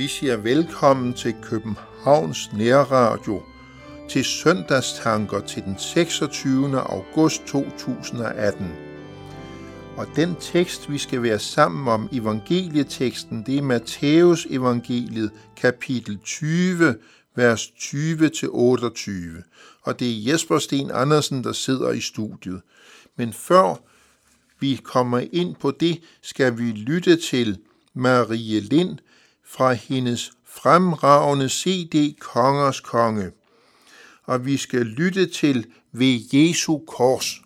Vi siger velkommen til Københavns Nærradio til søndagstanker til den 26. august 2018. Og den tekst, vi skal være sammen om, evangelieteksten, det er Matthæus evangeliet, kapitel 20, vers 20-28. Og det er Jesper Sten Andersen, der sidder i studiet. Men før vi kommer ind på det, skal vi lytte til Marie Lind fra hendes fremragende CD Kongers Konge. Og vi skal lytte til Ved Jesu Kors.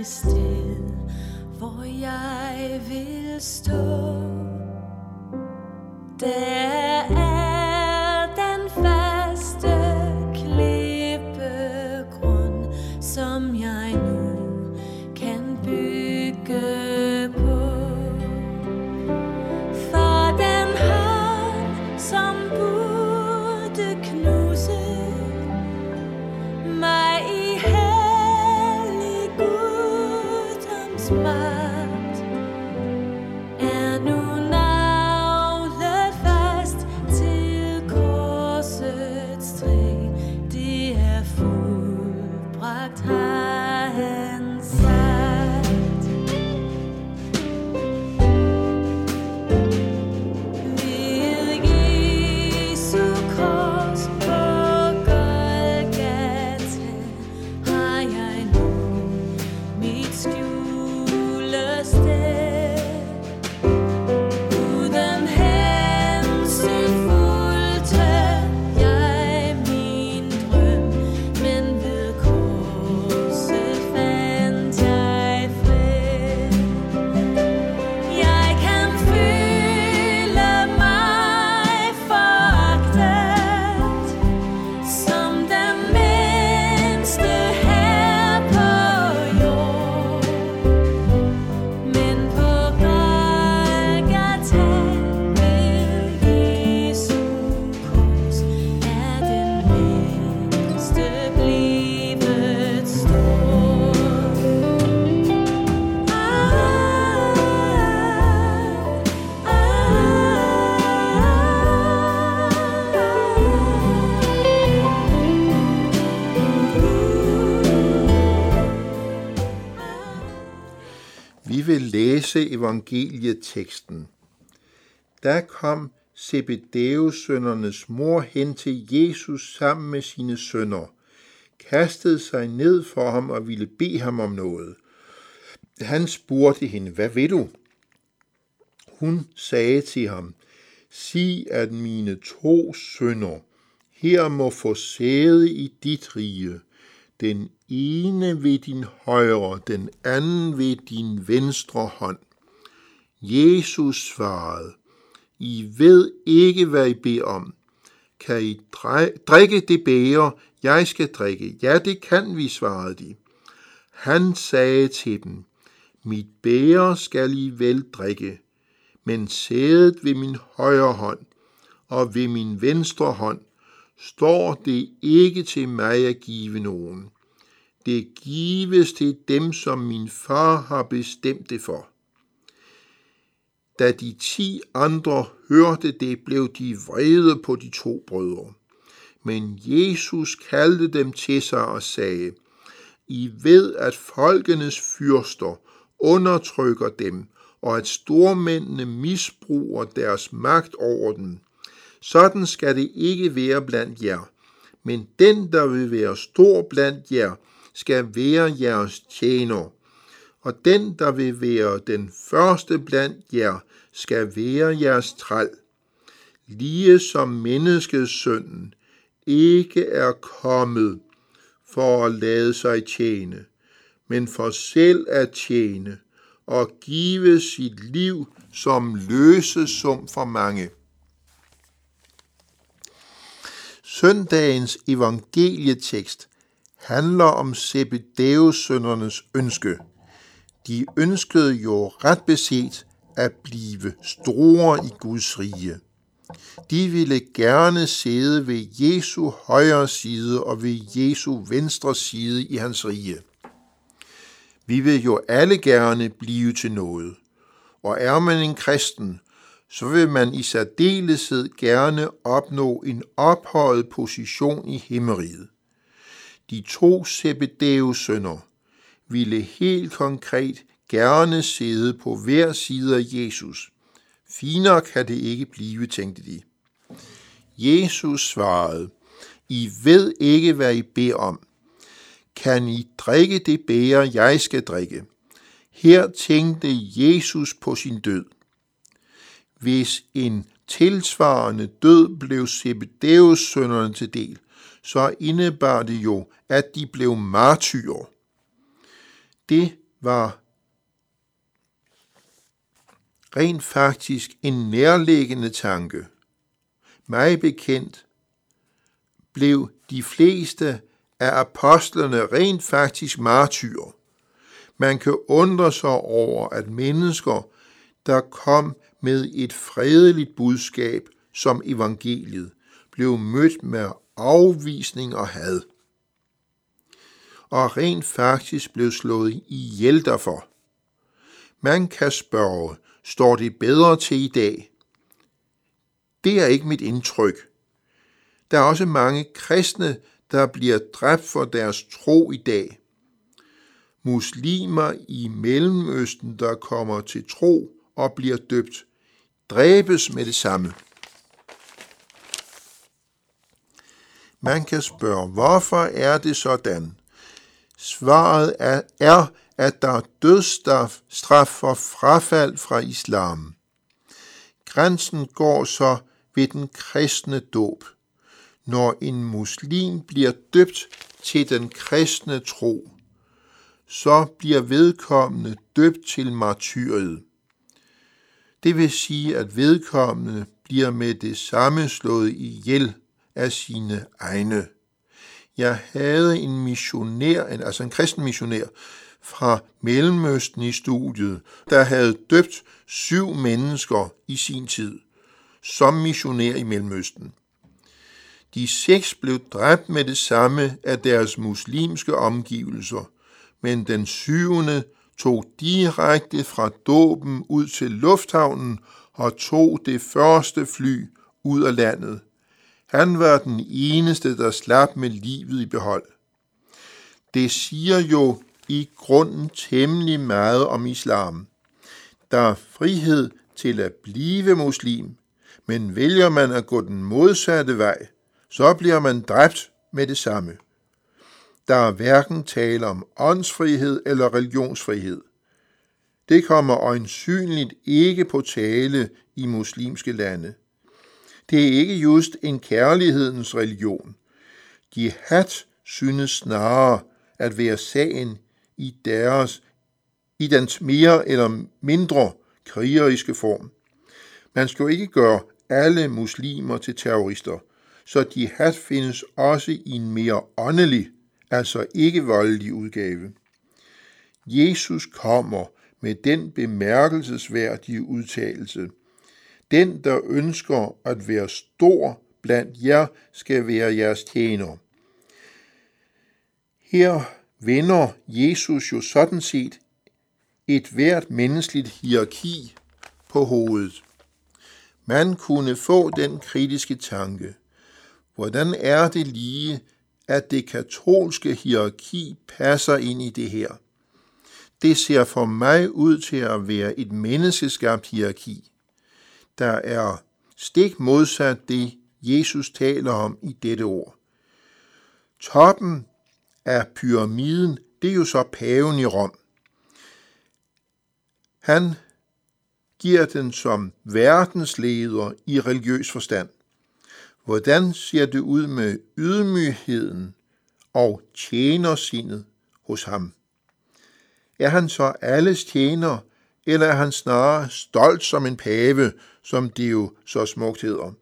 det sted, hvor jeg vil stå. Der smile. Læse evangelieteksten. Der kom Zebedeus sønnernes mor hen til Jesus sammen med sine sønner, kastede sig ned for ham og ville bede ham om noget. Han spurgte hende, hvad vil du? Hun sagde til ham, sig at mine to sønner her må få sæde i dit rige, den ene ved din højre, den anden ved din venstre hånd. Jesus svarede, I ved ikke, hvad I beder om. Kan I drikke det bære, jeg skal drikke? Ja, det kan vi, svarede de. Han sagde til dem, Mit bære skal I vel drikke, men sædet ved min højre hånd og ved min venstre hånd står det ikke til mig at give nogen. Det gives til dem, som min far har bestemt det for. Da de ti andre hørte det, blev de vrede på de to brødre. Men Jesus kaldte dem til sig og sagde, I ved, at folkenes fyrster undertrykker dem, og at stormændene misbruger deres magt over dem. Sådan skal det ikke være blandt jer. Men den, der vil være stor blandt jer, skal være jeres tjener. Og den, der vil være den første blandt jer, skal være jeres træl. Lige som menneskets søn ikke er kommet for at lade sig tjene, men for selv at tjene og give sit liv som løsesum for mange. Søndagens evangelietekst handler om Zebedeus sønnernes ønske. De ønskede jo ret beset at blive store i Guds rige. De ville gerne sidde ved Jesu højre side og ved Jesu venstre side i hans rige. Vi vil jo alle gerne blive til noget, og er man en kristen, så vil man i særdeleshed gerne opnå en ophøjet position i himmeriget. De to Zebedeus sønner ville helt konkret gerne sidde på hver side af Jesus. Finere kan det ikke blive, tænkte de. Jesus svarede, I ved ikke, hvad I beder om. Kan I drikke det bære, jeg skal drikke? Her tænkte Jesus på sin død. Hvis en tilsvarende død blev Zebedeus sønderne til del, så indebar det jo, at de blev martyrer. Det var rent faktisk en nærliggende tanke. Mig bekendt blev de fleste af apostlerne rent faktisk martyrer. Man kan undre sig over, at mennesker, der kom med et fredeligt budskab som evangeliet, blev mødt med afvisning og had. Og rent faktisk blev slået ihjel derfor. Man kan spørge, står det bedre til i dag? Det er ikke mit indtryk. Der er også mange kristne, der bliver dræbt for deres tro i dag. Muslimer i Mellemøsten, der kommer til tro og bliver døbt, dræbes med det samme. Man kan spørge, hvorfor er det sådan? Svaret er, er at der er dødsstraf straf for frafald fra islam. Grænsen går så ved den kristne dåb når en muslim bliver døbt til den kristne tro, så bliver vedkommende døbt til martyriet. Det vil sige, at vedkommende bliver med det samme slået ihjel af sine egne. Jeg havde en missionær, altså en kristen missionær, fra Mellemøsten i studiet, der havde døbt syv mennesker i sin tid som missionær i Mellemøsten. De seks blev dræbt med det samme af deres muslimske omgivelser, men den syvende tog direkte fra dåben ud til lufthavnen og tog det første fly ud af landet. Han var den eneste, der slap med livet i behold. Det siger jo i grunden temmelig meget om islam. Der er frihed til at blive muslim, men vælger man at gå den modsatte vej, så bliver man dræbt med det samme. Der er hverken tale om åndsfrihed eller religionsfrihed. Det kommer øjensynligt ikke på tale i muslimske lande. Det er ikke just en kærlighedens religion. Jihad synes snarere at være sagen i deres i dens mere eller mindre krigeriske form. Man skal jo ikke gøre alle muslimer til terrorister, så jihad findes også i en mere åndelig, altså ikke voldelig udgave. Jesus kommer med den bemærkelsesværdige udtalelse. Den, der ønsker at være stor blandt jer, skal være jeres tjener. Her vender Jesus jo sådan set et hvert menneskeligt hierarki på hovedet. Man kunne få den kritiske tanke, Hvordan er det lige, at det katolske hierarki passer ind i det her? Det ser for mig ud til at være et menneskeskabt hierarki, der er stik modsat det, Jesus taler om i dette ord. Toppen af pyramiden, det er jo så paven i Rom. Han giver den som verdensleder i religiøs forstand. Hvordan ser det ud med ydmygheden og tjenersindet hos ham. Er han så alles tjener, eller er han snarere stolt som en pave, som det jo så smukt hedder?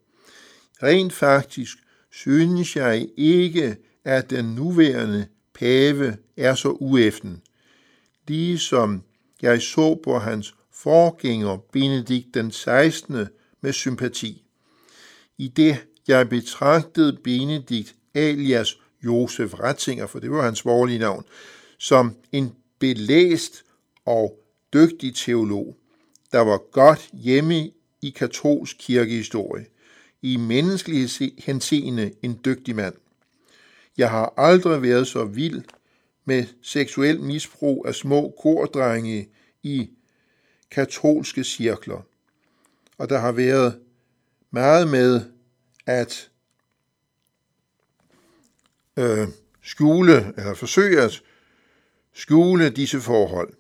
Rent faktisk synes jeg ikke, at den nuværende pave er så ueften, ligesom jeg så på hans forgænger Benedikt den 16. med sympati. I det jeg betragtede Benedikt alias Josef Ratzinger, for det var hans vorlige navn, som en belæst og dygtig teolog, der var godt hjemme i katolsk kirkehistorie, i menneskelig henseende en dygtig mand. Jeg har aldrig været så vild med seksuel misbrug af små kordrenge i katolske cirkler. Og der har været meget med at øh, skjule, eller forsøge at skjule disse forhold.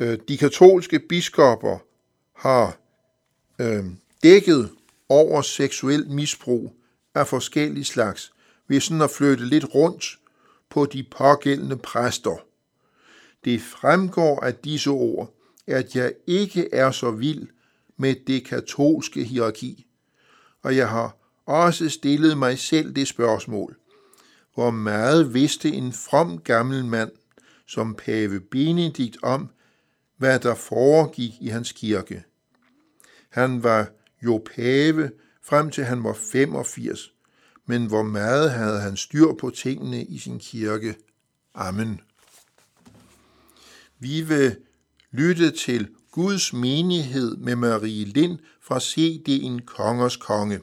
Øh, de katolske biskopper har øh, dækket over seksuel misbrug af forskellige slags, ved sådan at flytte lidt rundt på de pågældende præster. Det fremgår af disse ord, at jeg ikke er så vild med det katolske hierarki, og jeg har også stillet mig selv det spørgsmål, hvor meget vidste en from gammel mand som pave Benedikt om, hvad der foregik i hans kirke. Han var jo pave frem til han var 85, men hvor meget havde han styr på tingene i sin kirke. Amen. Vi vil lytte til Guds menighed med Marie Lind fra CD'en Kongers Konge.